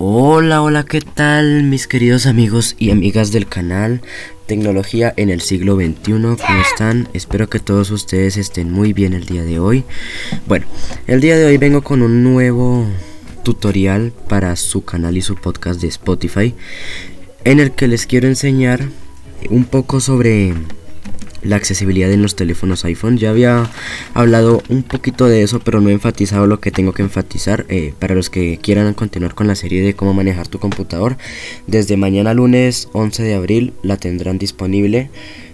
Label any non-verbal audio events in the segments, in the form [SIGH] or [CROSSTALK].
Hola, hola, ¿qué tal mis queridos amigos y amigas del canal Tecnología en el siglo XXI? ¿Cómo están? Espero que todos ustedes estén muy bien el día de hoy. Bueno, el día de hoy vengo con un nuevo tutorial para su canal y su podcast de Spotify en el que les quiero enseñar un poco sobre la accesibilidad en los teléfonos iPhone. Ya había hablado un poquito de eso, pero no he enfatizado lo que tengo que enfatizar. Eh, para los que quieran continuar con la serie de cómo manejar tu computador, desde mañana lunes 11 de abril la tendrán disponible.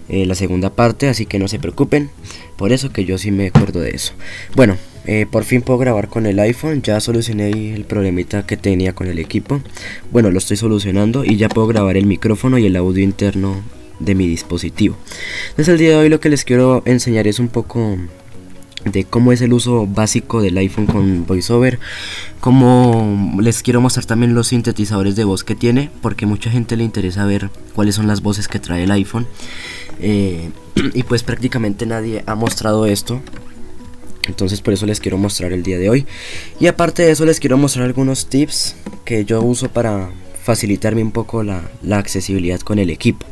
Eh, la segunda parte, así que no se preocupen. Por eso que yo sí me acuerdo de eso. Bueno, eh, por fin puedo grabar con el iPhone. Ya solucioné el problemita que tenía con el equipo. Bueno, lo estoy solucionando y ya puedo grabar el micrófono y el audio interno de mi dispositivo. Entonces el día de hoy lo que les quiero enseñar es un poco de cómo es el uso básico del iPhone con VoiceOver, cómo les quiero mostrar también los sintetizadores de voz que tiene, porque mucha gente le interesa ver cuáles son las voces que trae el iPhone. Eh, [CLEARS THROAT] y pues prácticamente nadie ha mostrado esto. Entonces por eso les quiero mostrar el día de hoy. Y aparte de eso les quiero mostrar algunos tips que yo uso para facilitarme un poco la, accesibilidad con el equipo.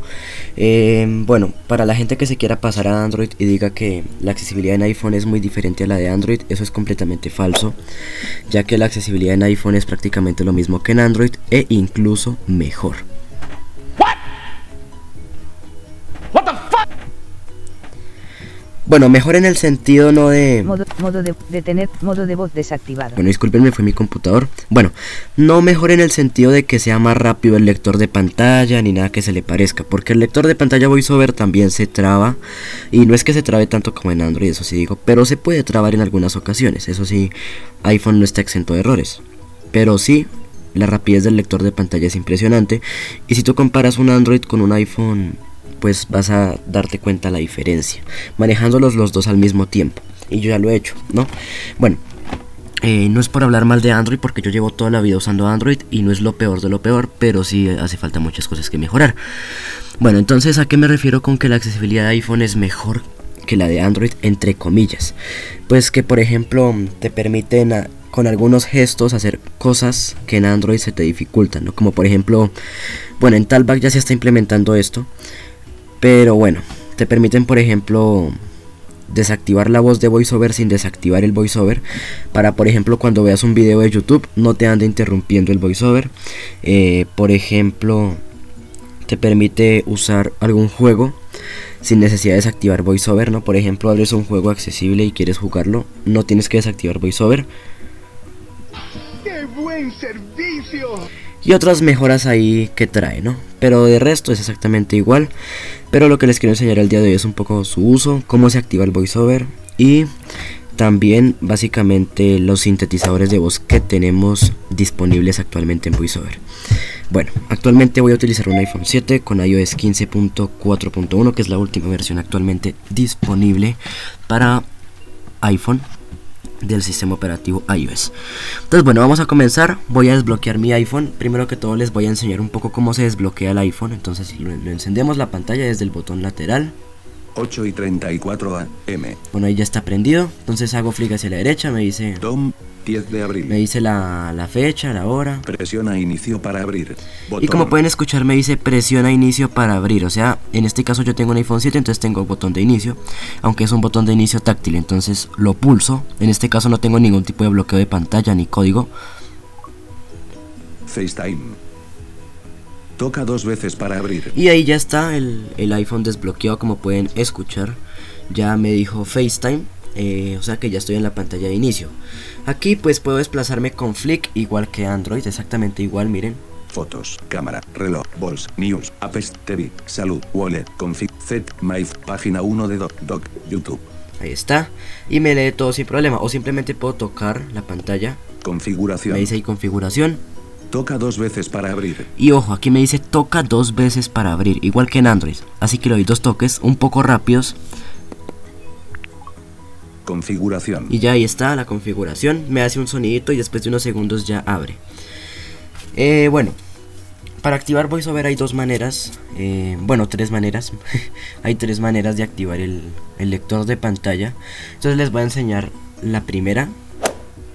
Eh, bueno, para la gente que se quiera pasar a Android y diga que la accesibilidad en iPhone es muy diferente a la de Android, eso es completamente falso, ya que la accesibilidad en iPhone es prácticamente lo mismo que en Android e incluso mejor. Bueno, mejor en el sentido no de... Modo, de, tener modo de voz desactivado. Bueno, discúlpenme, fue mi computador. Bueno, no mejor en el sentido de que sea más rápido el lector de pantalla ni nada que se le parezca. Porque el lector de pantalla VoiceOver también se traba. Y no es que se trabe tanto como en Android, eso sí digo. Pero se puede trabar en algunas ocasiones. Eso sí, iPhone no está exento de errores. Pero sí, la rapidez del lector de pantalla es impresionante. Y si tú comparas un Android con un iPhone pues vas a darte cuenta la diferencia, manejándolos los dos al mismo tiempo. Y yo ya lo he hecho, ¿no? Bueno, eh, no es por hablar mal de Android porque yo llevo toda la vida usando Android y no es lo peor de lo peor, pero sí hace falta muchas cosas que mejorar. Bueno, entonces a qué me refiero con que la accesibilidad de iPhone es mejor que la de Android, entre comillas. Pues que por ejemplo te permiten con algunos gestos hacer cosas que en Android se te dificultan, ¿no? Como por ejemplo, bueno, en Talback ya se está implementando esto, pero bueno, te permiten por ejemplo desactivar la voz de voiceover sin desactivar el voiceover para por ejemplo cuando veas un video de YouTube no te ande interrumpiendo el voiceover. Eh, por ejemplo te permite usar algún juego sin necesidad de desactivar voiceover no por ejemplo abres un juego accesible y quieres jugarlo no tienes que desactivar voiceover. ¡Qué buen servicio! Y otras mejoras ahí que trae, ¿no? Pero de resto es exactamente igual. Pero lo que les quiero enseñar el día de hoy es un poco su uso, cómo se activa el voiceover y también básicamente los sintetizadores de voz que tenemos disponibles actualmente en voiceover. Bueno, actualmente voy a utilizar un iPhone 7 con iOS 15.4.1 que es la última versión actualmente disponible para iPhone del sistema operativo iOS. Entonces bueno, vamos a comenzar. Voy a desbloquear mi iPhone. Primero que todo les voy a enseñar un poco cómo se desbloquea el iPhone. Entonces lo, encendemos la pantalla desde el botón lateral. 8 y 34 AM. Bueno, ahí ya está prendido. Entonces hago flick hacia la derecha, me dice... Tom 10 de abril. Me dice la, la, fecha, la hora. Presiona inicio para abrir. Y como pueden escuchar me dice presiona inicio para abrir. O sea, en este caso yo tengo un iPhone 7, entonces tengo botón de inicio. Aunque es un botón de inicio táctil, entonces lo pulso. En este caso no tengo ningún tipo de bloqueo de pantalla ni código. FaceTime. Toca dos veces para abrir. Y ahí ya está el, el iPhone desbloqueado como pueden escuchar. Ya me dijo FaceTime. Eh, o sea que ya estoy en la pantalla de inicio. Aquí pues puedo desplazarme con Flick igual que Android, exactamente igual, miren. Fotos, cámara, reloj, Bols, News, Apps, TV, Salud, Wallet, Config, Z, My, página 1 de Doc, Doc, YouTube. Ahí está. Y me lee todo sin problema. O simplemente puedo tocar la pantalla. Configuración. Me dice ahí configuración. Toca dos veces para abrir. Y ojo, aquí me dice toca dos veces para abrir, igual que en Android. Así que le doy dos toques, un poco rápidos, Configuración. Y ya ahí está la configuración. Me hace un sonidito y después de unos segundos ya abre. Eh, bueno, para activar VoiceOver hay dos maneras. Eh, bueno, tres maneras. [LAUGHS] hay tres maneras de activar el, lector de pantalla. Entonces les voy a enseñar la primera.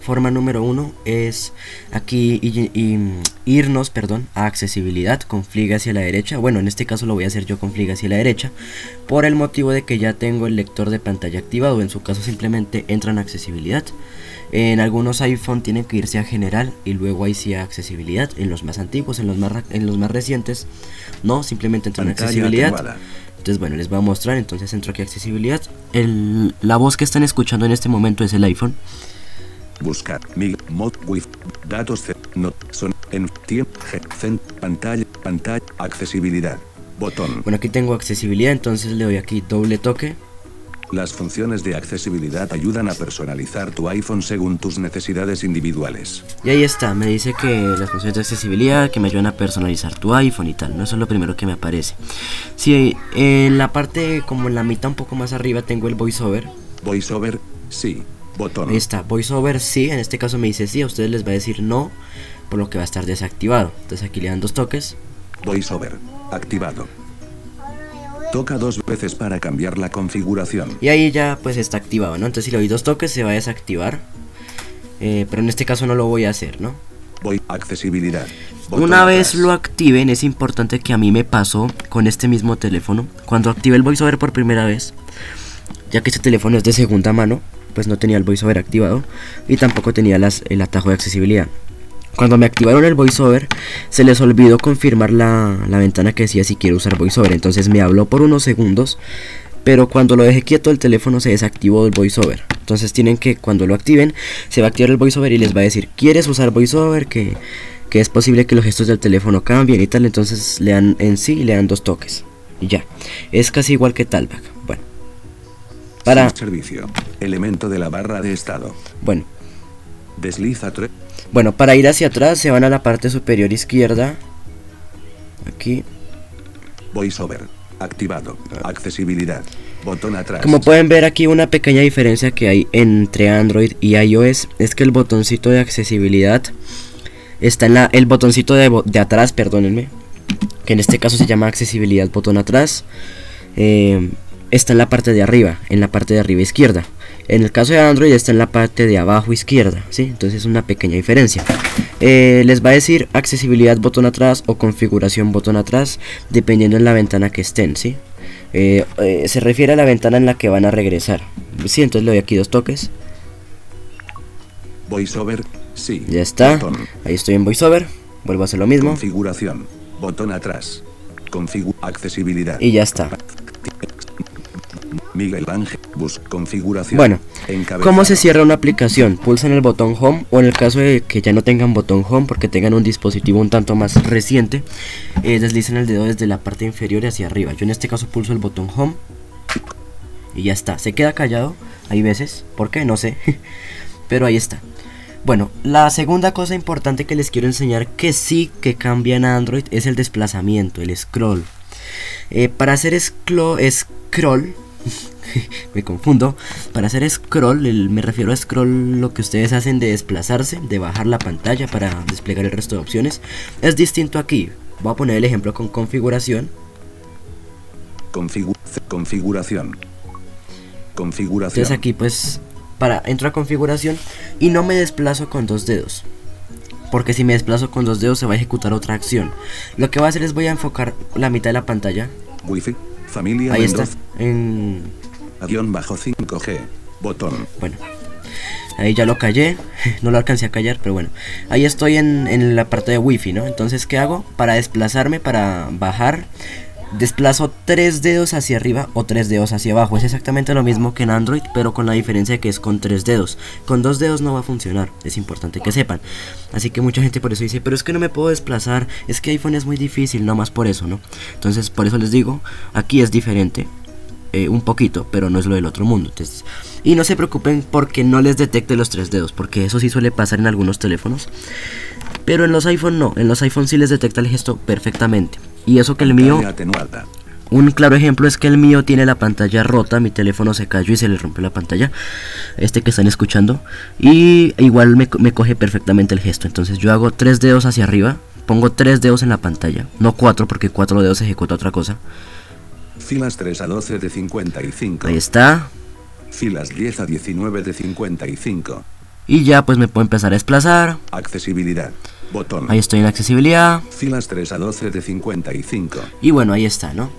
Forma número uno es aquí y, y, irnos perdón, a accesibilidad con flick hacia la derecha. Bueno, en este caso lo voy a hacer yo con flick hacia la derecha. Por el motivo de que ya tengo el lector de pantalla activado. En su caso simplemente entra en accesibilidad. En algunos iPhone tienen que irse a general y luego ahí sí a accesibilidad. En los más antiguos, en los más, en los más recientes, no, simplemente entran en accesibilidad. Entonces bueno, les voy a mostrar, entonces entro aquí a accesibilidad. El, la voz que están escuchando en este momento es el iPhone. Buscar mi mod with datos no son en tiempo pantalla pantalla accesibilidad botón. Bueno, aquí tengo accesibilidad, entonces le doy aquí doble toque. Las funciones de accesibilidad ayudan a personalizar tu iPhone según tus necesidades individuales. Y ahí está, me dice que las funciones de accesibilidad que me ayudan a personalizar tu iPhone y tal. No eso es lo primero que me aparece. Si en la parte como en la mitad un poco más arriba tengo el voiceover. Voiceover, sí. Botón. Ahí está, voiceover sí, en este caso me dice sí, a ustedes les va a decir no, por lo que va a estar desactivado. Entonces aquí le dan dos toques. Voiceover, activado. Toca dos veces para cambiar la configuración. Y ahí ya pues está activado, ¿no? Entonces si le doy dos toques se va a desactivar. Eh, pero en este caso no lo voy a hacer, ¿no? Voy accesibilidad. Una vez lo activen es importante que a mí me pasó con este mismo teléfono. Cuando activé el voiceover por primera vez, ya que este teléfono es de segunda mano, pues no tenía el voiceover activado y tampoco tenía el atajo de accesibilidad. Cuando me activaron el voiceover, se les olvidó confirmar la, ventana que decía si quiero usar voiceover. Entonces me habló por unos segundos, pero cuando lo dejé quieto el teléfono se desactivó el voiceover. Entonces tienen que, cuando lo activen, se va a activar el voiceover y les va a decir, ¿quieres usar voiceover? Que, que es posible que los gestos del teléfono cambien y tal. Entonces le dan en sí le dan dos toques. Y ya. Es casi igual que Talback. Bueno. Para... servicio. Elemento de la barra de estado. Bueno. Desliza 3. Bueno, para ir hacia atrás se van a la parte superior izquierda. Aquí. VoiceOver. Activado. Accesibilidad. Botón atrás. Como pueden ver aquí una pequeña diferencia que hay entre Android y iOS es que el botoncito de accesibilidad está en la el botoncito de, de atrás, perdónenme, que en este caso se llama accesibilidad botón atrás, eh, está en la parte de arriba, en la parte de arriba izquierda. En el caso de Android está en la parte de abajo izquierda, ¿sí? Entonces es una pequeña diferencia. Eh, les va a decir accesibilidad botón atrás o configuración botón atrás, dependiendo en la ventana que estén, ¿sí? Eh, eh, se refiere a la ventana en la que van a regresar. Sí, entonces le doy aquí dos toques. VoiceOver, sí. Ya está. Ahí estoy en VoiceOver. Vuelvo a hacer lo mismo. Configuración, botón atrás. Configura accesibilidad. Y ya está. Miguel Ángel, bus configuración. Bueno, ¿cómo se cierra una aplicación? Pulsan el botón Home o en el caso de que ya no tengan botón Home porque tengan un dispositivo un tanto más reciente, eh, deslizan el dedo desde la parte inferior hacia arriba. Yo en este caso pulso el botón Home y ya está. Se queda callado, hay veces, ¿por qué? No sé, [LAUGHS] pero ahí está. Bueno, la segunda cosa importante que les quiero enseñar que sí que cambia en Android es el desplazamiento, el scroll. Eh, para hacer scroll [LAUGHS] me confundo. Para hacer scroll, me refiero a scroll lo que ustedes hacen de desplazarse, de bajar la pantalla para desplegar el resto de opciones. Es distinto aquí. Voy a poner el ejemplo con configuración. configuración. Configuración. Entonces aquí pues para entro a configuración y no me desplazo con dos dedos. Porque si me desplazo con dos dedos se va a ejecutar otra acción. Lo que voy a hacer es voy a enfocar la mitad de la pantalla. Wi-Fi Familia Ahí está. En... Avión bajo 5G. Botón. Bueno. Ahí ya lo callé. [LAUGHS] No lo alcancé a callar, pero bueno. Ahí estoy en, en la parte de wifi, ¿no? Entonces, ¿qué hago? Para desplazarme, para bajar, desplazo tres dedos hacia arriba o tres dedos hacia abajo. Es exactamente lo mismo que en Android, pero con la diferencia de que es con tres dedos. Con dos dedos no va a funcionar, es importante que sepan. Así que mucha gente por eso dice, pero es que no me puedo desplazar, es que iPhone es muy difícil, no más por eso, ¿no? Entonces, por eso les digo, aquí es diferente. Eh, un poquito, pero no es lo del otro mundo. y no se preocupen porque no les detecte los tres dedos, porque eso sí suele pasar en algunos teléfonos. Pero en los iPhone no, en los iPhone sí les detecta el gesto perfectamente. Y eso que el mío... Un claro ejemplo es que el mío tiene la pantalla rota, mi teléfono se cayó y se le rompió la pantalla, este que están escuchando, y igual me, coge perfectamente el gesto. Entonces yo hago tres dedos hacia arriba, pongo tres dedos en la pantalla, no cuatro porque cuatro dedos ejecuta otra cosa. Filas 3 a 12 de 55. Ahí está. Filas 10 a 19 de 55. Y ya pues me puedo empezar a desplazar. Accesibilidad. Botón. Ahí estoy en accesibilidad. Filas 3 a 12 de 55. Y bueno, ahí está, ¿no?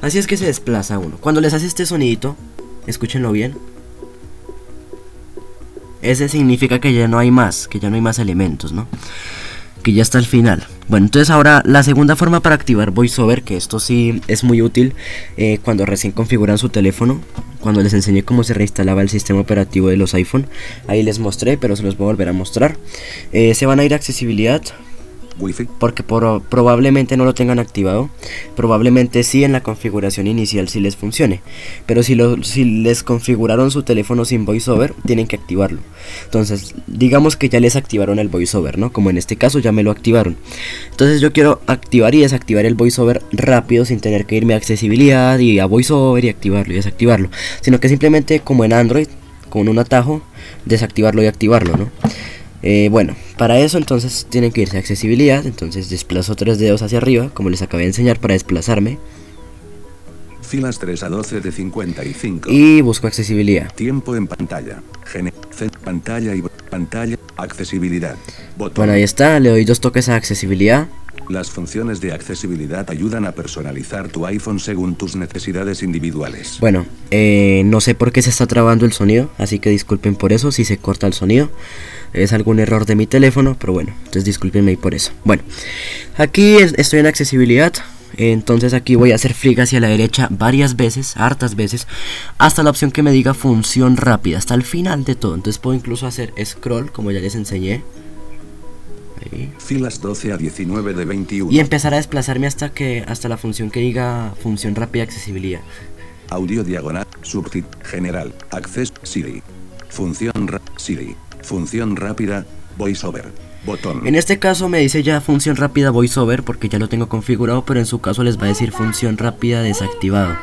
Así es que se desplaza uno. Cuando les hace este sonidito, escúchenlo bien. Ese significa que ya no hay más, que ya no hay más elementos, ¿no? Que ya está al final. Bueno, entonces ahora la segunda forma para activar VoiceOver, que esto sí es muy útil eh, cuando recién configuran su teléfono, cuando les enseñé cómo se reinstalaba el sistema operativo de los iPhone, ahí les mostré, pero se los voy a volver a mostrar. Eh, se van a ir a accesibilidad, Porque por- probablemente no lo tengan activado. Probablemente sí en la configuración inicial sí les funcione. Pero si, lo, si les configuraron su teléfono sin voiceover, tienen que activarlo. Entonces, digamos que ya les activaron el voiceover, ¿no? Como en este caso ya me lo activaron. Entonces yo quiero activar y desactivar el voiceover rápido sin tener que irme a accesibilidad y a voiceover y activarlo y desactivarlo. Sino que simplemente como en Android, con un atajo, desactivarlo y activarlo, ¿no? Eh, bueno, para eso entonces tienen que irse a accesibilidad, entonces desplazo tres dedos hacia arriba, como les acabé de enseñar para desplazarme, Filas 3 a 12 de 55. y busco accesibilidad. Tiempo en pantalla. Gene. C- pantalla y pantalla. Accesibilidad. Botón. Bueno, ahí está, le doy dos toques a accesibilidad, Las funciones de accesibilidad ayudan a personalizar tu iPhone según tus necesidades individuales. Bueno, eh, no sé por qué se está trabando el sonido, así que disculpen por eso, si se corta el sonido. Es algún error de mi teléfono, pero bueno, entonces discúlpenme por eso. Bueno, aquí es- estoy en accesibilidad, entonces aquí voy a hacer flick hacia la derecha varias veces, hartas veces, hasta la opción que me diga función rápida, hasta el final de todo. Entonces puedo incluso hacer scroll, como ya les enseñé. Ahí. Filas 12 a 19 de 21. Y empezar a desplazarme hasta que hasta la función que diga función rápida accesibilidad. Audio diagonal. Subtit. General. Access. Siri. Función Siri. Función rápida. VoiceOver. Botón. En este caso me dice ya función rápida voiceover porque ya lo tengo configurado, pero en su caso les va a decir función rápida desactivado.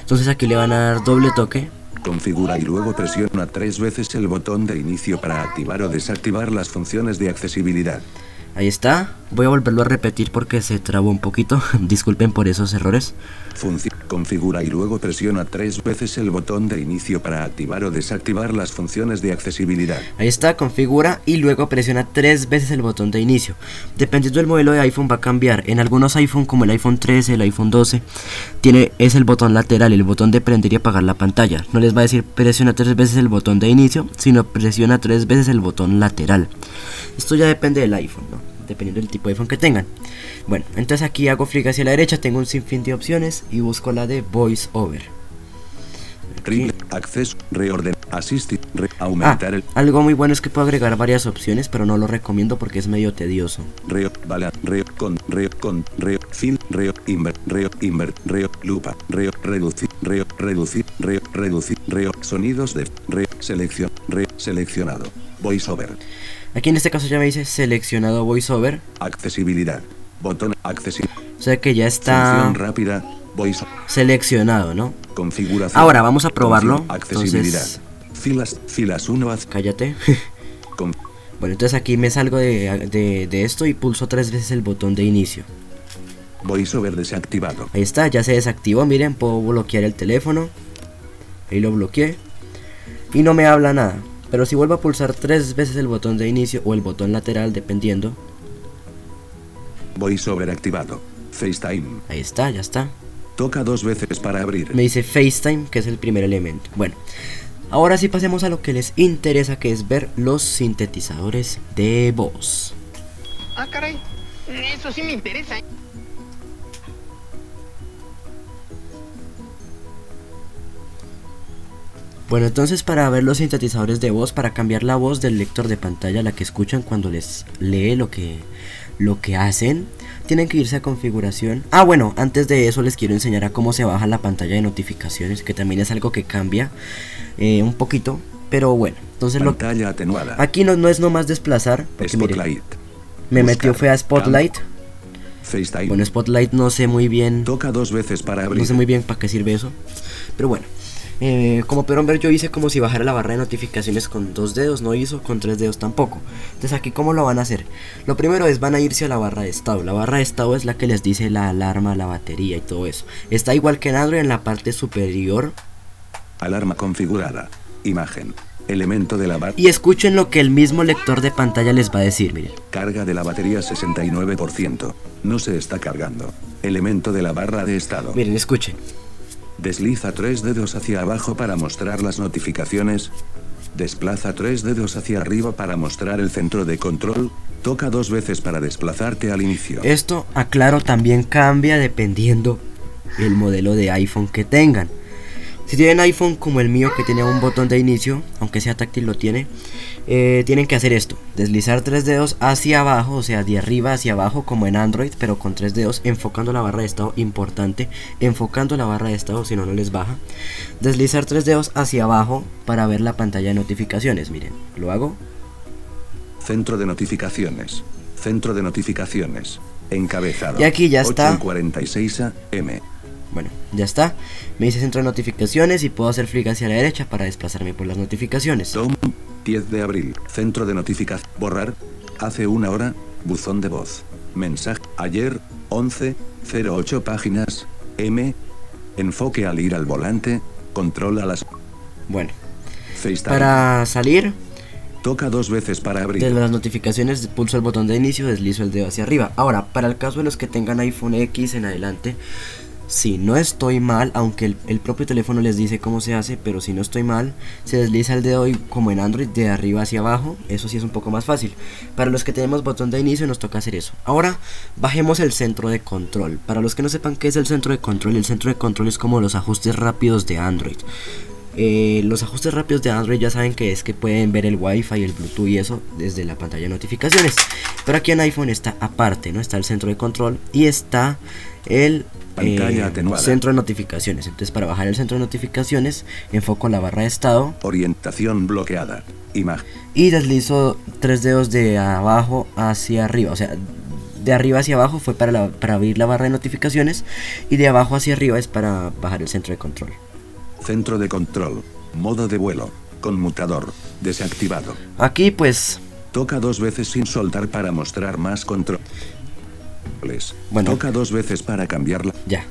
Entonces aquí le van a dar doble toque. Configura y luego presiona tres veces el botón de inicio para activar o desactivar las funciones de accesibilidad. Ahí está. Voy a volverlo a repetir porque se trabó un poquito. [LAUGHS] Disculpen por esos errores. Configura y luego presiona tres veces el botón de inicio para activar o desactivar las funciones de accesibilidad. Ahí está, configura y luego presiona tres veces el botón de inicio. Dependiendo del modelo de iPhone va a cambiar. En algunos iPhone como el iPhone 13, el iPhone 12, tiene es el botón lateral, el botón de prender y apagar la pantalla. No les va a decir presiona tres veces el botón de inicio, sino presiona tres veces el botón lateral. Esto ya depende del iPhone, ¿no? Dependiendo del tipo de iPhone que tengan. Bueno, entonces aquí hago flick hacia la derecha, tengo un sinfín de opciones y busco la de Voice Over. Acceso, reorden, asistir, re- Ah, aumentar el algo muy bueno es que puedo agregar varias opciones, pero no lo recomiendo porque es medio tedioso. reo, bala, reo, con, reo, con, reo, fil, reo, inver, reo, inver, reo, lupa, reo, reducir, reo, reducir, reo, reducir, reo, sonidos de, reo, selección, reo, seleccionado, voiceover, Aquí en este caso ya me dice seleccionado VoiceOver, accesibilidad, botón, accesibilidad, o sea que ya está función rápida, voice, seleccionado, ¿no? configuración. Ahora vamos a probarlo. accesibilidad, Entonces- filas, filas 1 a Cállate. [LAUGHS] con, bueno, entonces aquí me salgo de, de- de esto y pulso tres veces el botón de inicio. voiceover desactivado, Ahí está, ya se desactivó, miren, puedo bloquear el teléfono. Ahí lo bloqueé. Y no me habla nada. Pero si vuelvo a pulsar tres veces el botón de inicio o el botón lateral, dependiendo. voiceover activado, FaceTime, Ahí está, ya está. toca dos veces para abrir. Me dice FaceTime, que es el primer elemento. Bueno, ahora sí pasemos a lo que les interesa, que es ver los sintetizadores de voz. Ah, caray. Eso sí me interesa. Bueno, entonces para ver los sintetizadores de voz, para cambiar la voz del lector de pantalla, la que escuchan cuando les lee lo que, lo que hacen, tienen que irse a configuración. Ah, bueno, antes de eso les quiero enseñar a cómo se baja la pantalla de notificaciones, que también es algo que cambia eh, un poquito. Pero bueno, entonces lo, Pantalla atenuada. aquí no, no es nomás desplazar, porque miren, Spotlight. me metió fue a Spotlight. FaceTime. Bueno, Spotlight no sé muy bien. Toca dos veces para abrir. No sé muy bien para qué sirve eso. Pero bueno. Eh, como pudieron ver yo hice como si bajara la barra de notificaciones con dos dedos, no hizo con tres dedos tampoco. Entonces aquí cómo lo van a hacer. Lo primero es van a irse a la barra de estado. La barra de estado es la que les dice la alarma, la batería y todo eso. Está igual que en Android en la parte superior. Alarma configurada. Imagen. Elemento de la barra. Y escuchen lo que el mismo lector de pantalla les va a decir, miren. Carga de la batería 69%. No se está cargando. Elemento de la barra de estado. Miren, escuchen. Desliza tres dedos hacia abajo para mostrar las notificaciones. Desplaza tres dedos hacia arriba para mostrar el centro de control. Toca dos veces para desplazarte al inicio. Esto, aclaro, también cambia dependiendo el modelo de iPhone que tengan. Si tienen iPhone como el mío que tiene un botón de inicio, aunque sea táctil lo tiene, eh, tienen que hacer esto, deslizar tres dedos hacia abajo, o sea, de arriba hacia abajo como en Android, pero con tres dedos enfocando la barra de estado, importante, enfocando la barra de estado, si no, no les baja. Deslizar tres dedos hacia abajo para ver la pantalla de notificaciones, miren, lo hago. Centro de notificaciones. Centro de notificaciones. Encabezado. Y aquí ya está. 46 AM. Bueno, ya está. Me dice centro de notificaciones y puedo hacer flick hacia la derecha para desplazarme por las notificaciones. Tom, 10 de abril. Centro de notificación. Borrar. Hace una hora. Buzón de voz. Mensaje. Ayer. 11. 08 páginas. M. Enfoque al ir al volante. Controla las. Bueno, FaceTime. para salir Toca dos veces para abrir. de las notificaciones, pulso el botón de inicio, deslizo el dedo hacia arriba. Ahora, para el caso de los que tengan iPhone X en adelante, si no estoy mal, aunque el, propio teléfono les dice cómo se hace, pero si no estoy mal, se desliza el dedo y como en Android de arriba hacia abajo, eso sí es un poco más fácil. Para los que tenemos botón de inicio nos toca hacer eso. Ahora, bajemos el centro de control. Para los que no sepan qué es el centro de control, el centro de control es como los ajustes rápidos de Android. Eh, los ajustes rápidos de Android ya saben que es que pueden ver el Wi-Fi, el Bluetooth y eso desde la pantalla de notificaciones. Pero aquí en iPhone está aparte, ¿no? Está el centro de control y está el eh, centro de notificaciones. Entonces para bajar el centro de notificaciones enfoco la barra de estado Orientación bloqueada. Imagen. y deslizo tres dedos de abajo hacia arriba. O sea, de arriba hacia abajo fue para, la- para abrir la barra de notificaciones y de abajo hacia arriba es para bajar el centro de control. Centro de control. Modo de vuelo. Conmutador. Desactivado. Aquí pues Toca dos veces sin soltar para mostrar más Bueno. Toca dos veces para cambiarla. Ya.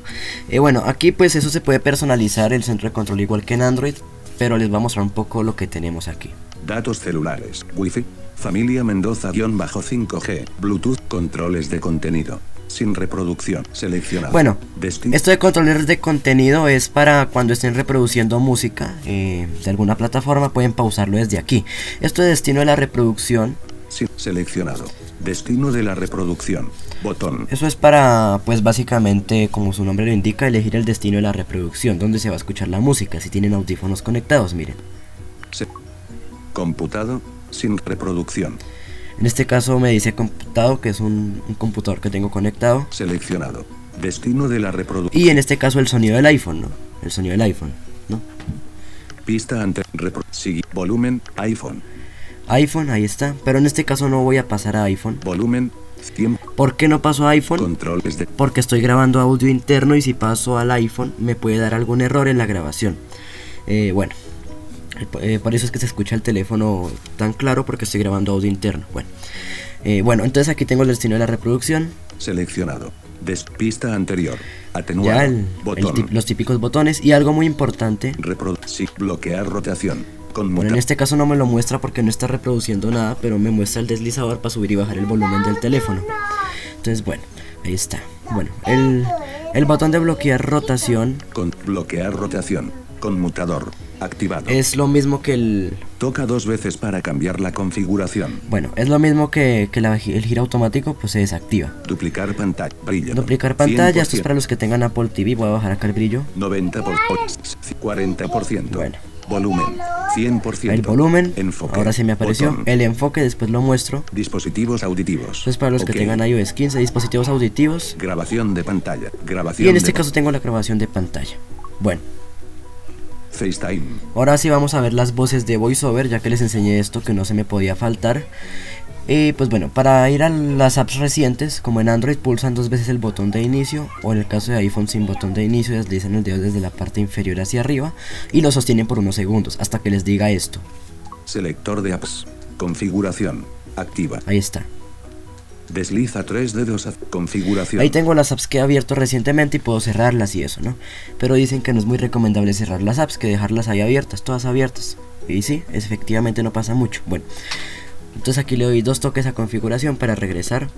Eh, bueno, aquí pues eso se puede personalizar el centro de control igual que en Android, pero les voy a mostrar un poco lo que tenemos aquí. Datos celulares. Wi-Fi. Familia Mendoza-5G. Bluetooth. Controles de contenido. Sin reproducción. Seleccionado. Bueno, Destino. esto de controles de contenido es para cuando estén reproduciendo música eh, de alguna plataforma, pueden pausarlo desde aquí. Esto de destino de la reproducción, Sin seleccionado. Destino de la reproducción. Botón. eso es para, pues básicamente, como su nombre lo indica, elegir el destino de la reproducción, donde se va a escuchar la música, si tienen audífonos conectados, miren. Computado. Sin reproducción. En este caso me dice computado, que es un, un computador que tengo conectado. Seleccionado. Destino de la reproducción. Y en este caso el sonido del iPhone, ¿no? El sonido del iPhone, ¿no? Pista ante. volumen. iPhone. iPhone, ahí está. Pero en este caso no voy a pasar a iPhone. Volumen. 100. ¿Por qué no paso a iPhone? Controles de. Porque estoy grabando audio interno y si paso al iPhone me puede dar algún error en la grabación. Eh, bueno, eh, eh, por eso es que se escucha el teléfono tan claro porque estoy grabando audio interno. Bueno, Eh, bueno entonces aquí tengo el destino de la reproducción. Seleccionado. Despista anterior. Atenuado. Ya el- el los típicos botones y algo muy importante. Reproducir. Bloquear rotación. Conmuta. Bueno, en este caso no me lo muestra porque no está reproduciendo nada, pero me muestra el deslizador para subir y bajar el volumen del teléfono. Entonces, bueno, ahí está. Bueno, el, el botón de bloquear rotación Con bloquear rotación. Conmutador. Activado. es lo mismo que el... Toca dos veces para cambiar la configuración. Bueno, es lo mismo que, que la- el giro automático, pues se desactiva. Duplicar pantalla. Brillo. Duplicar pantalla, esto es 100%, para los que tengan Apple TV, voy a bajar acá el brillo. 90 por 40%. Bueno. Volumen. 100%. El volumen, Enfoque. ahora se me apareció. Botón. El enfoque, después lo muestro. Dispositivos auditivos. Esto es para los que tengan iOS 15, dispositivos auditivos. Grabación de pantalla. Grabación Y en este caso tengo la grabación de pantalla. Bueno, FaceTime. Ahora sí vamos a ver las voces de VoiceOver, ya que les enseñé esto que no se me podía faltar. Y pues bueno, para ir a las apps recientes, como en Android pulsan dos veces el botón de inicio, o en el caso de iPhone sin botón de inicio, deslizan el dedo desde la parte inferior hacia arriba y lo sostienen por unos segundos hasta que les diga esto. Selector de apps. Configuración. Activa. Ahí está. Desliza tres dedos a configuración. Ahí tengo las apps que he abierto recientemente y puedo cerrarlas y eso, ¿no? Pero dicen que no es muy recomendable cerrar las apps, que dejarlas ahí abiertas, todas abiertas. Y sí, efectivamente no pasa mucho. Bueno, entonces aquí le doy dos toques a configuración para regresar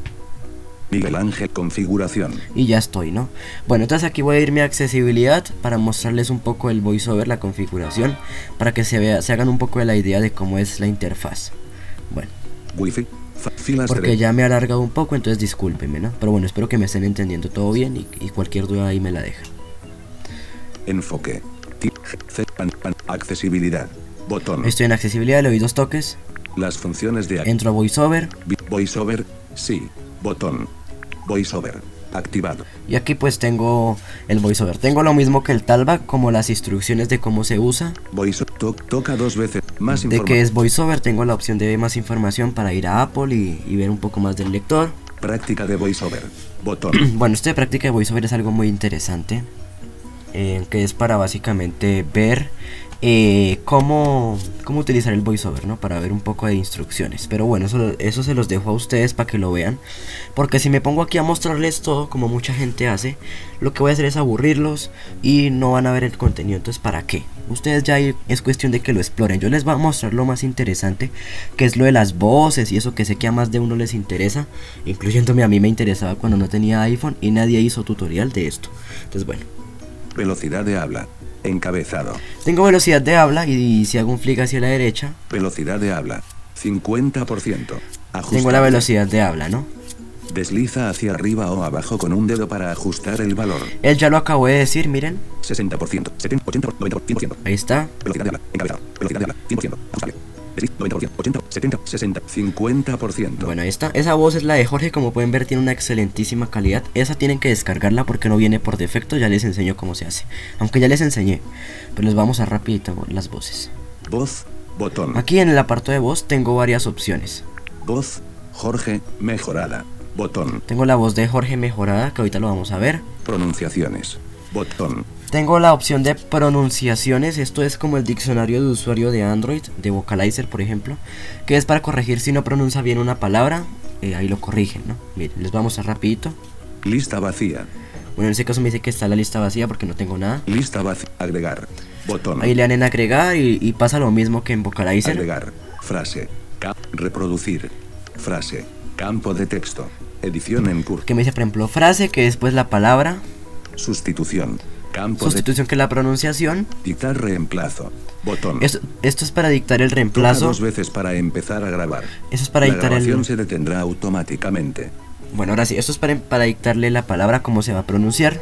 Miguel Ángel configuración. y ya estoy, ¿no? Bueno, entonces aquí voy a irme a accesibilidad para mostrarles un poco el voiceover, la configuración, para que se, vea, se hagan un poco de la idea de cómo es la interfaz. Bueno, Wi-Fi. porque ya me he alargado un poco, entonces discúlpenme, ¿no? Pero bueno, espero que me estén entendiendo todo bien y, y cualquier duda ahí me la dejan. Enfoque. Accesibilidad. Botón. Estoy en accesibilidad, le doy dos toques, Las funciones de entro a voiceover VoiceOver. Sí. Botón. VoiceOver. Activado. y aquí pues tengo el voiceover. Tengo lo mismo que el talback, como las instrucciones de cómo se usa. Voice to- toca dos veces. Más De que es voiceover, tengo la opción de más información para ir a Apple y, y ver un poco más del lector. Práctica de VoiceOver. Botón. [CLEARS THROAT] Bueno, esto de práctica de voiceover es algo muy interesante. eh, que es para básicamente ver eh, cómo, cómo utilizar el voiceover, ¿no? Para ver un poco de instrucciones. Pero bueno, eso, eso se los dejo a ustedes para que lo vean. Porque si me pongo aquí a mostrarles todo, como mucha gente hace, lo que voy a hacer es aburrirlos y no van a ver el contenido. Entonces, ¿para qué? Ustedes ya es cuestión de que lo exploren. Yo les voy a mostrar lo más interesante, que es lo de las voces y eso que sé que a más de uno les interesa, incluyéndome a mí me interesaba cuando no tenía iPhone y nadie hizo tutorial de esto. Entonces, bueno, Velocidad de habla. Encabezado. tengo velocidad de habla y, si hago un flick hacia la derecha, Velocidad de habla. 50%. tengo la velocidad de habla, ¿no? Desliza hacia arriba o abajo con un dedo para ajustar el valor. Él ya lo acabo de decir, miren, 60%, 70%, 80%, 90%, 100%. ahí está. Velocidad de habla, encabezado. Velocidad de habla, 100%, ajustable. Desliz, 90%, 80, 70, 60, 50%. Bueno, ahí está. Esa voz es la de Jorge, como pueden ver tiene una excelentísima calidad. Esa tienen que descargarla porque no viene por defecto, ya les enseño cómo se hace. Aunque ya les enseñé, pero les vamos a rapidito las voces. Voz, botón. Aquí en el apartado de voz tengo varias opciones. Voz, Jorge, mejorada. Botón. Tengo la voz de Jorge mejorada, que ahorita lo vamos a ver. Pronunciaciones. Botón. Tengo la opción de pronunciaciones, esto es como el diccionario de usuario de Android, de Vocalizer por ejemplo, que es para corregir si no pronuncia bien una palabra, eh, ahí lo corrigen, ¿no? Miren, les vamos a rapidito. Lista vacía. Bueno, en ese caso me dice que está la lista vacía porque no tengo nada. Lista vacía. Agregar. Botón. Ahí le dan en agregar y, y pasa lo mismo que en Vocalizer. Agregar. Frase. Reproducir. Frase. Campo de texto. Edición en curso. Que me dice, por ejemplo, frase, que después la palabra, Sustitución. Campo sustitución que es la pronunciación. de dictar reemplazo. Botón. Esto, esto es para dictar el reemplazo. dos veces para empezar a grabar. Eso es para La dictar grabación el... se detendrá automáticamente. Bueno, ahora sí, esto es para, para dictarle la palabra, cómo se va a pronunciar.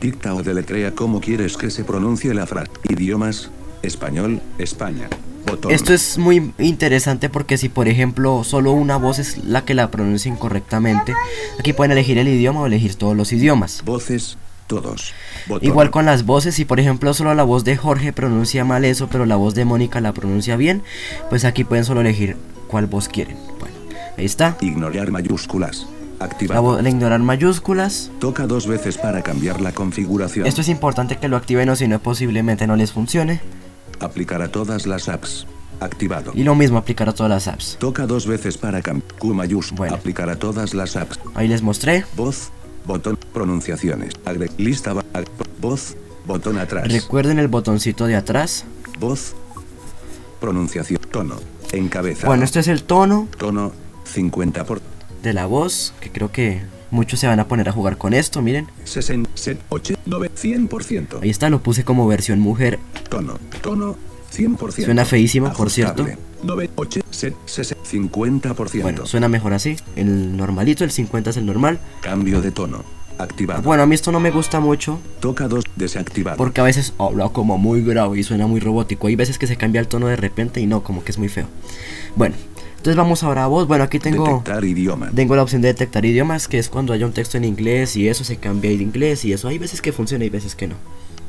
Dicta o deletrea cómo quieres que se pronuncie la frase. Idiomas. Español, España. Botón. Esto es muy interesante porque si por ejemplo solo una voz es la que la pronuncia incorrectamente, aquí pueden elegir el idioma o elegir todos los idiomas. Voces. Todos. Botón. Igual con las voces, si por ejemplo solo la voz de Jorge pronuncia mal eso, pero la voz de Mónica la pronuncia bien, pues aquí pueden solo elegir cuál voz quieren. Bueno, ahí está. Ignorar mayúsculas. La Activado. voz de ignorar mayúsculas. Toca dos veces para cambiar la configuración. Esto es importante que lo activen o si no posiblemente no les funcione. Aplicar a todas las apps. Activado. Y lo mismo aplicar a todas las apps. Toca dos veces para cambiar. Q mayúscula. Bueno. Aplicar a todas las apps. Ahí les mostré. Voz. Botón. Pronunciaciones. Agre lista. ag- voz. Botón atrás. Recuerden el botoncito de atrás. Voz. Pronunciación. Tono. Encabezado. Bueno, este es el tono Tono. 50 por de la voz, que creo que muchos se van a poner a jugar con esto, miren. 60, 8, 9, 100%. Ahí está, lo puse como versión mujer. Tono. Tono. 100%. Suena feísimo, por cierto. Ajustable. 9, 8, 6, 50%. Bueno, suena mejor así. El normalito, el 50 es el normal. Cambio de tono. Activado. Bueno, a mí esto no me gusta mucho Toca dos. Desactivado. porque a veces habla como muy grave y suena muy robótico. Hay veces que se cambia el tono de repente y no, como que es muy feo. Bueno, entonces vamos ahora a voz. Bueno, aquí tengo... Detectar idioma. Tengo la opción de detectar idiomas, que es cuando haya un texto en inglés y eso se cambia de inglés y eso. Hay veces que funciona y veces que no.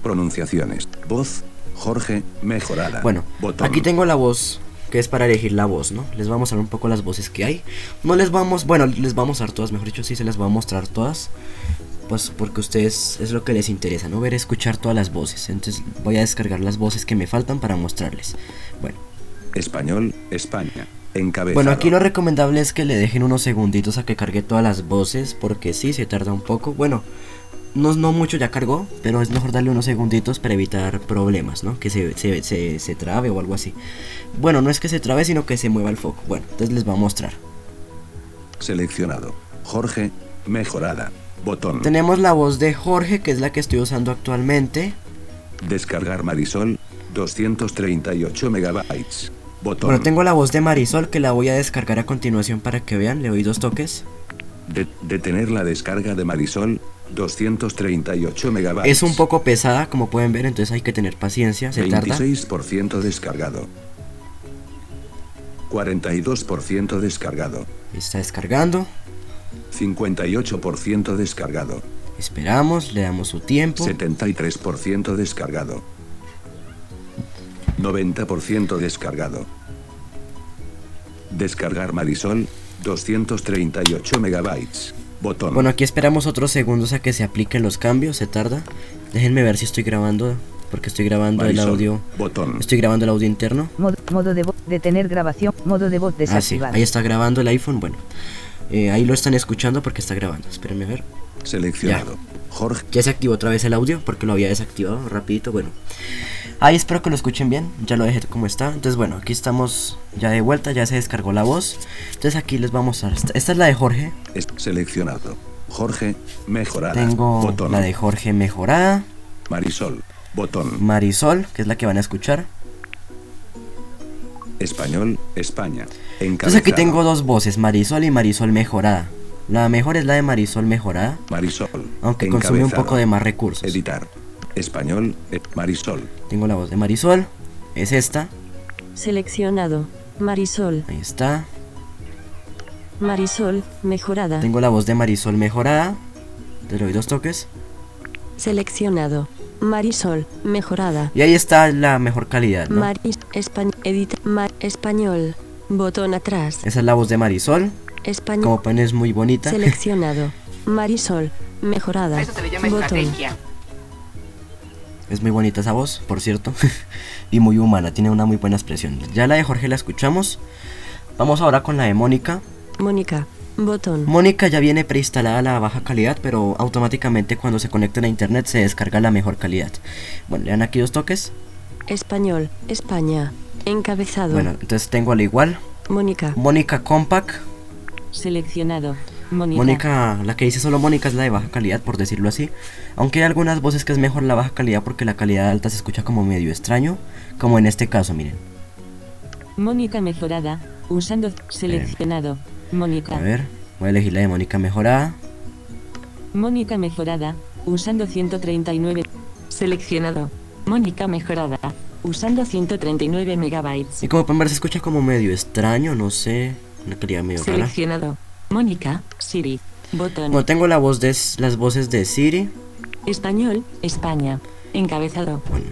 Pronunciaciones. Voz. Jorge. Mejorada. Bueno, Botón. aquí tengo la voz, que es para elegir la voz, ¿no? Les voy a mostrar un poco las voces que hay. No les vamos, bueno, les voy a mostrar todas, mejor dicho, sí se las voy a mostrar todas. Pues porque ustedes es lo que les interesa, ¿no? Ver, escuchar todas las voces. Entonces voy a descargar las voces que me faltan para mostrarles. Bueno, Español. España. Encabezado. Bueno, aquí lo recomendable es que le dejen unos segunditos a que cargue todas las voces, porque sí, se tarda un poco. Bueno, no, no mucho ya cargó, pero es mejor darle unos segunditos para evitar problemas, ¿no? Que se, se, se, se trabe o algo así. Bueno, no es que se trabe, sino que se mueva el foco. Bueno, entonces les voy a mostrar. Seleccionado. Jorge. Mejorada. Botón. Tenemos la voz de Jorge, que es la que estoy usando actualmente. Descargar Marisol. 238 megabytes. Botón. Bueno, tengo la voz de Marisol, que la voy a descargar a continuación para que vean. Le doy dos toques. De- detener la descarga de Marisol. 238 megabytes. Es un poco pesada, como pueden ver, entonces hay que tener paciencia. Se tarda. 26% descargado. 42% descargado. Está descargando. 58% descargado. Esperamos, le damos su tiempo. 73% descargado. 90% descargado. Descargar Marisol, 238 megabytes. Botón. Bueno, aquí esperamos otros segundos a que se apliquen los cambios, se tarda. Déjenme ver si estoy grabando, porque estoy grabando el audio. Botón. Estoy grabando el audio interno. Modo, modo de voz, detener grabación, modo de voz Ah, sí, desactivado. ahí está grabando el iPhone. Bueno, eh, ahí lo están escuchando porque está grabando. Espérenme a ver. Seleccionado. Jorge. Ya se activó otra vez el audio porque lo había desactivado rapidito. Bueno, ahí espero que lo escuchen bien. Ya lo dejé como está. Entonces, bueno, aquí estamos ya de vuelta. Ya se descargó la voz. Entonces, aquí les vamos a mostrar. Esta, es la de Jorge. Es seleccionado. Jorge. Mejorada. Tengo Botón. la de Jorge mejorada. Marisol. Botón. Marisol, que es la que van a escuchar. Español. España. Entonces aquí Encabezado. tengo dos voces, Marisol y Marisol mejorada. La mejor es la de Marisol mejorada, Marisol. aunque consume un Encabezado. poco de más recursos. Editar. Español. eh, Marisol. Tengo la voz de Marisol, es esta, Seleccionado. Marisol. ahí está. Marisol. Mejorada. Tengo la voz de Marisol mejorada, te doy dos toques. Seleccionado. Marisol. Mejorada. Y ahí está la mejor calidad, ¿no? Maris. Español. Edita. Español. Botón atrás. Esa es la voz de Marisol, Español. como pueden es muy bonita. Seleccionado. Marisol. Mejorada. Eso se le llama Botón. estrategia. Es muy bonita esa voz, por cierto. [LAUGHS] y muy humana, tiene una muy buena expresión. Ya la de Jorge la escuchamos. Vamos ahora con la de Mónica. Mónica. Botón. Mónica ya viene preinstalada la baja calidad, pero automáticamente cuando se conecten a internet se descarga la mejor calidad. Bueno, le dan aquí dos toques. Español. España. Encabezado. Bueno, entonces tengo al igual. Mónica. Mónica Compact. Seleccionado. Mónica. Mónica, la que dice solo Mónica es la de baja calidad, por decirlo así. Aunque hay algunas voces que es mejor la baja calidad porque la calidad alta se escucha como medio extraño. Como en este caso, miren. Mónica mejorada. Usando. Seleccionado. Mónica. A ver, voy a elegir la de Mónica mejorada. Mónica mejorada. Usando 139. Seleccionado. Mónica mejorada. Usando 139 megabytes. Y como pueden ver se escucha como medio extraño, no sé. Una calidad medio rara. Mónica. Siri. Botón. Bueno, tengo la voz de, las voces de Siri. Español. España. Encabezado. Bueno,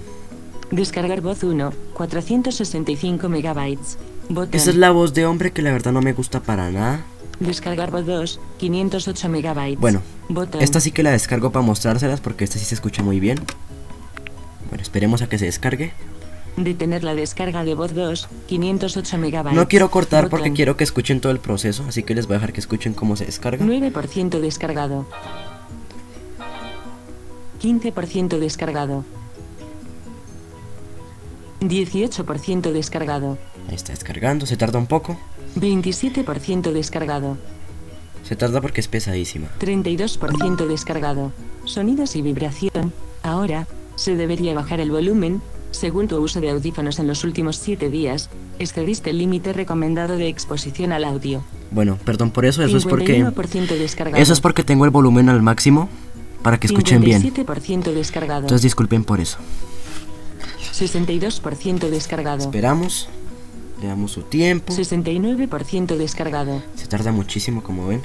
Descargar voz 1. 465 megabytes. Botón. esa es la voz de hombre que la verdad no me gusta para nada. Descargar voz 2. 508 megabytes. Bueno, Botón. Esta sí que la descargo para mostrárselas porque esta sí se escucha muy bien. Bueno, esperemos a que se descargue. Detener la descarga de voz 2. 508 megabytes. No quiero cortar porque Botón. quiero que escuchen todo el proceso, así que les voy a dejar que escuchen cómo se descarga. 9% descargado. 15% descargado. 18% descargado. Ahí está descargando, se tarda un poco. 27% descargado. Se tarda porque es pesadísima. 32% descargado. Sonidos y vibración. Ahora, se debería bajar el volumen. Según tu uso de audífonos en los últimos 7 días, excediste el límite recomendado de exposición al audio. Bueno, perdón por eso, eso es porque 51% descargado. eso es porque tengo el volumen al máximo para que escuchen bien. 57% descargado. Entonces disculpen por eso. 62% descargado. Esperamos. Le damos su tiempo. 69% descargado. Se tarda muchísimo, como ven.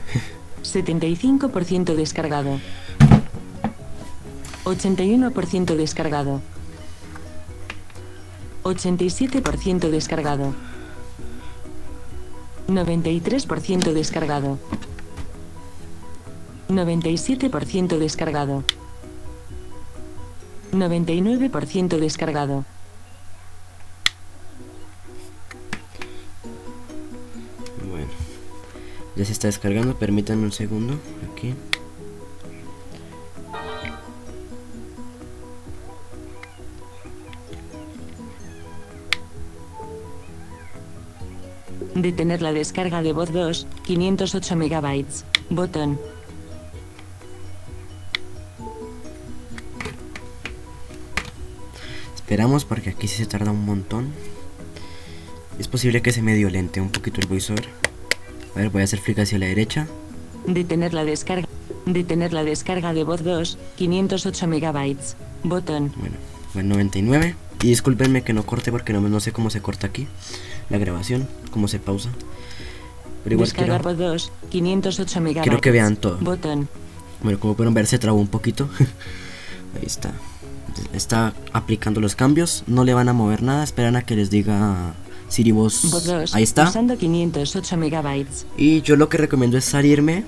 75% descargado. 81% descargado. 87% descargado. 93% descargado. 97% descargado. 99% descargado. Ya se está descargando, permítanme un segundo. Aquí. Detener la descarga de voz 2, 508 megabytes. Botón. Esperamos porque aquí sí se tarda un montón. Es posible que se medio lente un poquito el voiceover. A ver, voy a hacer flick hacia la derecha. Detener la descarga. Detener la descarga de voz 2, 508 megabytes. Botón. Bueno, fue el 99. Y discúlpenme que no corte porque no, no sé cómo se corta aquí la grabación, cómo se pausa. Pero igual Descargar quiero, voz 2, 508 megabytes. quiero que vean todo. Botón. Bueno, como pueden ver se trabó un poquito. [LAUGHS] Ahí está. Está aplicando los cambios. No le van a mover nada. Esperan a que les diga Siri voz. Voz 2. Ahí está. Usando 508 megabytes. Y yo lo que recomiendo es salirme,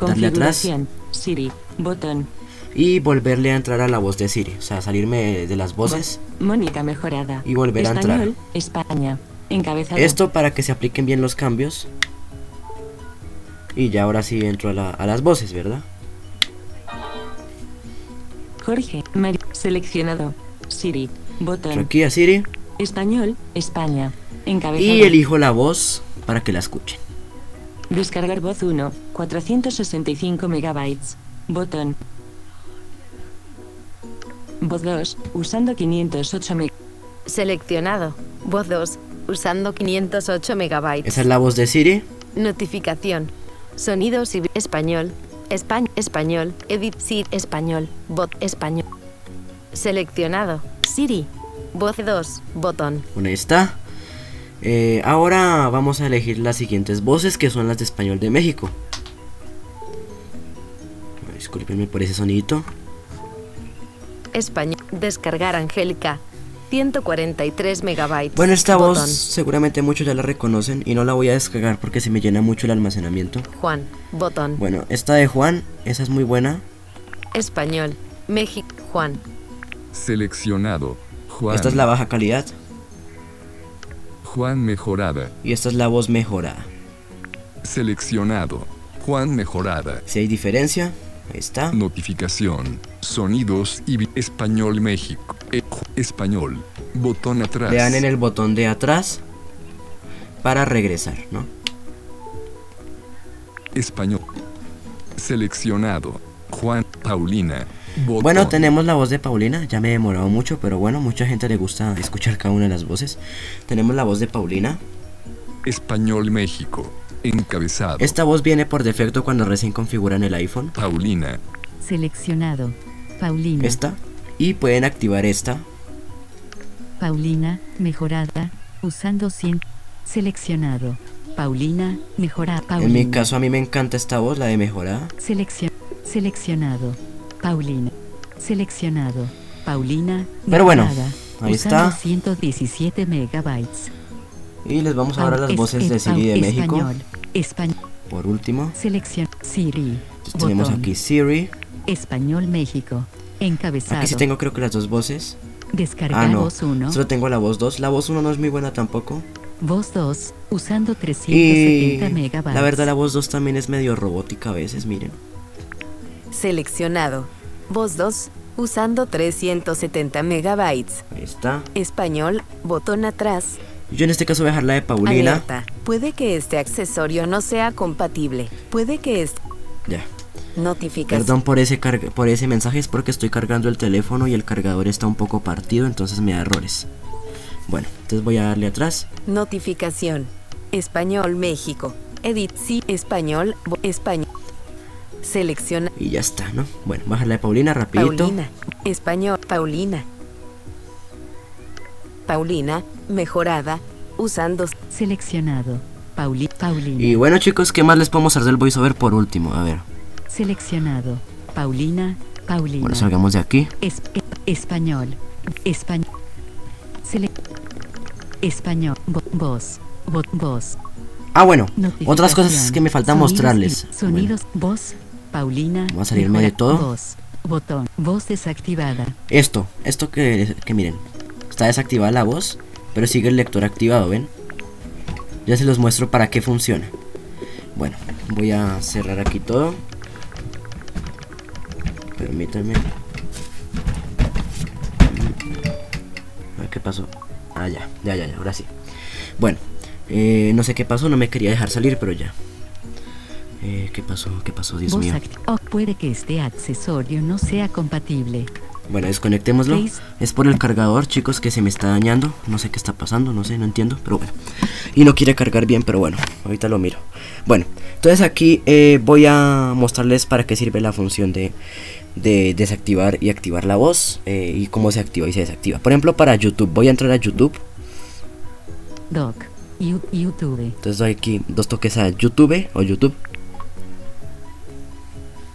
darle atrás. Siri. Botón. y volverle a entrar a la voz de Siri. O sea, salirme de las voces. Mónica mejorada. Y volver a entrar. Español, España. Encabezado. Esto para que se apliquen bien los cambios. Y ya ahora sí entro a, la- a las voces, ¿verdad? Jorge. Mari. Seleccionado. Siri. Botón. aquí a Siri Español. España. Encabezado. y elijo la voz para que la escuchen. Descargar voz 1. 465 megabytes. Botón. Voz 2. Usando 508 megabytes. Seleccionado. Voz 2. Usando 508 megabytes. Esa es la voz de Siri. Notificación. Sonidos y español. Español. Español. Edit Siri. Español. Bot. Español. Seleccionado. Siri. Voz 2. Botón. Bueno, ahí está. Eh, ahora vamos a elegir las siguientes voces que son las de español de México. Disculpenme por ese sonidito. Español. Descargar Angélica. 143 megabytes. Bueno, esta Botón. voz seguramente muchos ya la reconocen y no la voy a descargar porque se me llena mucho el almacenamiento. Juan. Botón. Bueno, esta de Juan, esa es muy buena. Español. México. Juan. Seleccionado. Juan. Esta es la baja calidad Juan mejorada. y esta es la voz mejorada. Seleccionado. Juan mejorada. Si hay diferencia, ahí está. Notificación. Sonidos y Español México. Español. Botón atrás. Le dan en el botón de atrás para regresar, ¿no? Español. Seleccionado. Juan Paulina. Botón. Bueno, tenemos la voz de Paulina, ya me he demorado mucho, pero bueno, mucha gente le gusta escuchar cada una de las voces. Tenemos la voz de Paulina. Español México. Encabezado. Esta voz viene por defecto cuando recién configuran el iPhone. Paulina. Seleccionado. Paulina. Esta. Y pueden activar esta. Paulina, mejorada. Usando 100. Seleccionado. Paulina, mejorada. Paulina. En mi caso a mí me encanta esta voz, la de mejorada. Seleccion- seleccionado. Paulina. Seleccionado. Paulina. Pero bueno, ahí usando está. 117 megabytes. Y les vamos a dar las Es- voces de Siri de México. Español. Español. Por último, Selección. Siri. Entonces tenemos aquí Siri. Español México. Encabezado. Aquí sí tengo creo que las dos voces. Descargar Ah, no. voz 1. Solo tengo la voz 2. La voz 1 no es muy buena tampoco. Voz 2. Usando Y 370 megabytes. la verdad la voz 2 también es medio robótica a veces, miren. Seleccionado. Voz 2. Usando 370 megabytes. Ahí está. Español. Botón atrás. Yo en este caso voy a dejar la de Paulina. Alerta. Puede que este accesorio no sea compatible. Puede que este... Ya. Notificación. Perdón por ese carga- por ese mensaje, es porque estoy cargando el teléfono y el cargador está un poco partido, entonces me da errores. Bueno, entonces voy a darle atrás. Notificación. Español México. Edit sí. Español. Español. Selecciona. Y ya está, ¿no? Bueno, baja la de Paulina rapidito. Paulina. Español. Paulina. Paulina. Mejorada. Usando. Seleccionado. Pauli Paulina. Y bueno chicos, ¿qué más les podemos hacer del voiceover por último? A ver, Seleccionado. Paulina. Paulina. bueno, salgamos de aquí. Es- español. Español. Sele español. Vo- voz. Vo- voz. Ah, bueno, otras cosas que me falta mostrarles. Sonidos. Voz. Paulina. Vamos a salirme de todo. Voz. Botón. Voz desactivada. Esto, esto que, que miren, está desactivada la voz, pero sigue el lector activado, ¿ven? Ya se los muestro para qué funciona. Bueno, voy a cerrar aquí todo. Permítanme. Ah, ¿Qué pasó? Ah, ya, ya, ya, ya, ahora sí. Bueno, eh, no sé qué pasó, no me quería dejar salir, pero ya. Eh, ¿Qué pasó? ¿Qué pasó, Dios mío? o puede que este accesorio no sea compatible. Bueno, desconectémoslo. Es por el cargador, chicos, que se me está dañando. No sé qué está pasando, no sé, no entiendo, pero bueno. Y no quiere cargar bien, pero bueno, ahorita lo miro. Bueno, entonces aquí eh, voy a mostrarles para qué sirve la función de, de desactivar y activar la voz eh, y cómo se activa y se desactiva. Por ejemplo, para YouTube, voy a entrar a YouTube. Doc. YouTube. Entonces doy aquí dos toques a YouTube o YouTube.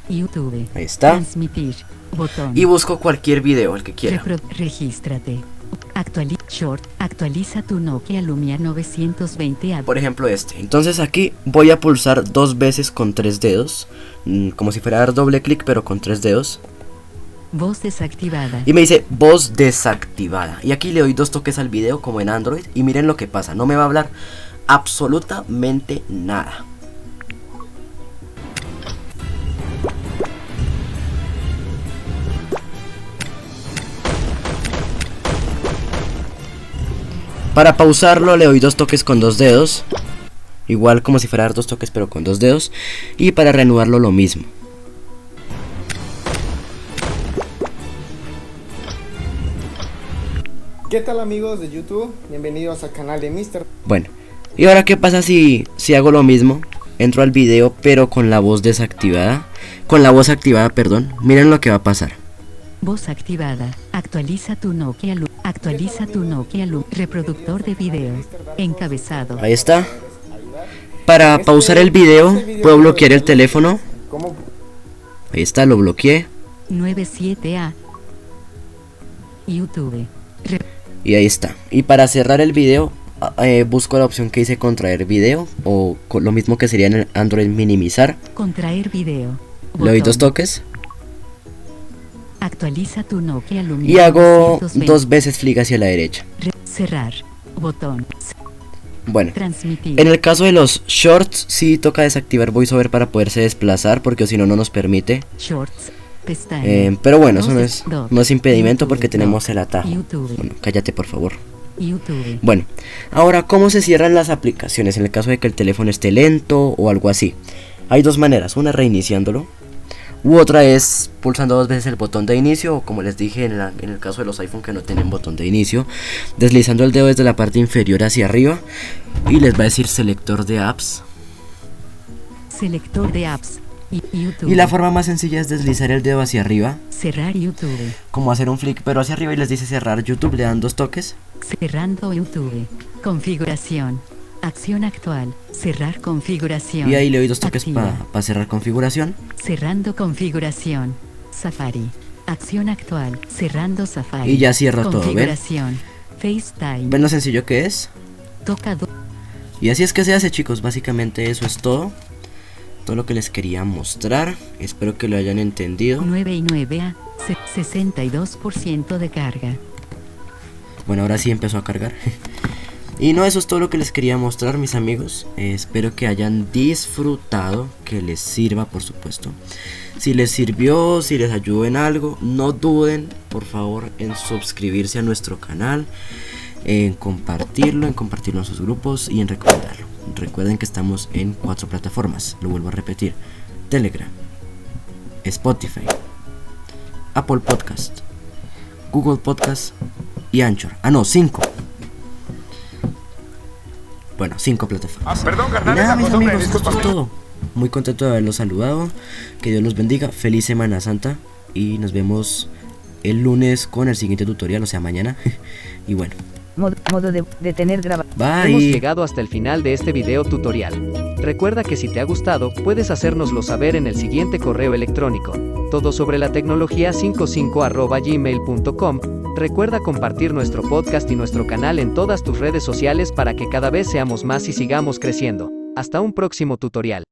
YouTube. Ahí está. Transmitir. Botón. Y busco cualquier video, el que quiera. Repro- regístrate. Actualiza short. Actualiza tu Nokia Lumia 920 a Por ejemplo este. Entonces aquí voy a pulsar dos veces con tres dedos. Mm, Como si fuera a dar doble clic pero con tres dedos. voz desactivada. Y me dice voz desactivada. Y aquí le doy dos toques al video como en Android. Y miren lo que pasa. No me va a hablar absolutamente nada. Para pausarlo le doy dos toques con dos dedos. Igual como si fuera dar dos toques pero con dos dedos. Y para reanudarlo lo mismo. ¿Qué tal amigos de YouTube? Bienvenidos al canal de Mr. Bueno, ¿y ahora qué pasa si, si hago lo mismo? Entro al video pero con la voz desactivada. Con la voz activada, perdón. Miren lo que va a pasar. Voz activada. Actualiza tu Nokia Lu- Actualiza tu Nokia Lu- Reproductor de video. Encabezado. Ahí está. Para pausar el video, puedo bloquear el teléfono. ¿Cómo? Ahí está, lo bloqueé. 97A. YouTube. Re- Y ahí está. Y para cerrar el video, eh, busco la opción que dice contraer video. O lo mismo que sería en el Android minimizar. contraer video. Le doy dos toques. Actualiza tu Nokia Lumia Y hago 920. dos veces flick hacia la derecha. Re- cerrar. Botón. Bueno. Transmitir. En el caso de los shorts, sí toca desactivar VoiceOver para poderse desplazar, porque si no, no nos permite. Shorts. Pestaña. Eh, pero bueno, eso no es, no impedimento YouTube, porque tenemos el atajo. YouTube. Bueno, cállate por favor. YouTube. Bueno, ahora, ¿cómo se cierran las aplicaciones en el caso de que el teléfono esté lento o algo así? Hay dos maneras, una reiniciándolo, u otra es pulsando dos veces el botón de inicio, o como les dije en, la- en el caso de los iPhone que no tienen botón de inicio, deslizando el dedo desde la parte inferior hacia arriba y les va a decir selector de apps. Selector de apps. Y YouTube. Y la forma más sencilla es deslizar el dedo hacia arriba, Cerrar YouTube. como hacer un flick pero hacia arriba y les dice cerrar YouTube, le dan dos toques. Cerrando YouTube. Configuración. Acción actual. Cerrar configuración. Y ahí le doy dos toques para cerrar configuración. Cerrando configuración. Safari. Acción actual. Cerrando Safari. Y ya cierro todo, ¿ven? Configuración. FaceTime. ¿Ven lo sencillo que es? Toca Y así es que se hace chicos, básicamente eso es todo. Todo lo que les quería mostrar. Espero que lo hayan entendido. 9 y 9 a se- 62% de carga. Bueno, ahora sí empezó a cargar. [LAUGHS] y no, eso es todo lo que les quería mostrar mis amigos. Eh, espero que hayan disfrutado, que les sirva por supuesto. Si les sirvió, si les ayudó en algo, no duden por favor en suscribirse a nuestro canal, en compartirlo, en compartirlo en sus grupos y en recomendarlo. Recuerden que estamos en cuatro plataformas, lo vuelvo a repetir. Telegram, Spotify, Apple Podcast, Google Podcast y Anchor. Ah, no, cinco. Bueno, cinco plataformas. Ah, perdón, carnal, nada, mis amigos, esto es todo. Muy contento de haberlos saludado. Que Dios los bendiga. Feliz Semana Santa. Y nos vemos el lunes con el siguiente tutorial, o sea, mañana. [LAUGHS] y bueno, Mod- modo de, de tener graba. bye. Hemos llegado hasta el final de este video tutorial. Recuerda que si te ha gustado, puedes hacérnoslo saber en el siguiente correo electrónico. Todo sobre la tecnología 55 arroba gmail.com. Recuerda compartir nuestro podcast y nuestro canal en todas tus redes sociales para que cada vez seamos más y sigamos creciendo. Hasta un próximo tutorial.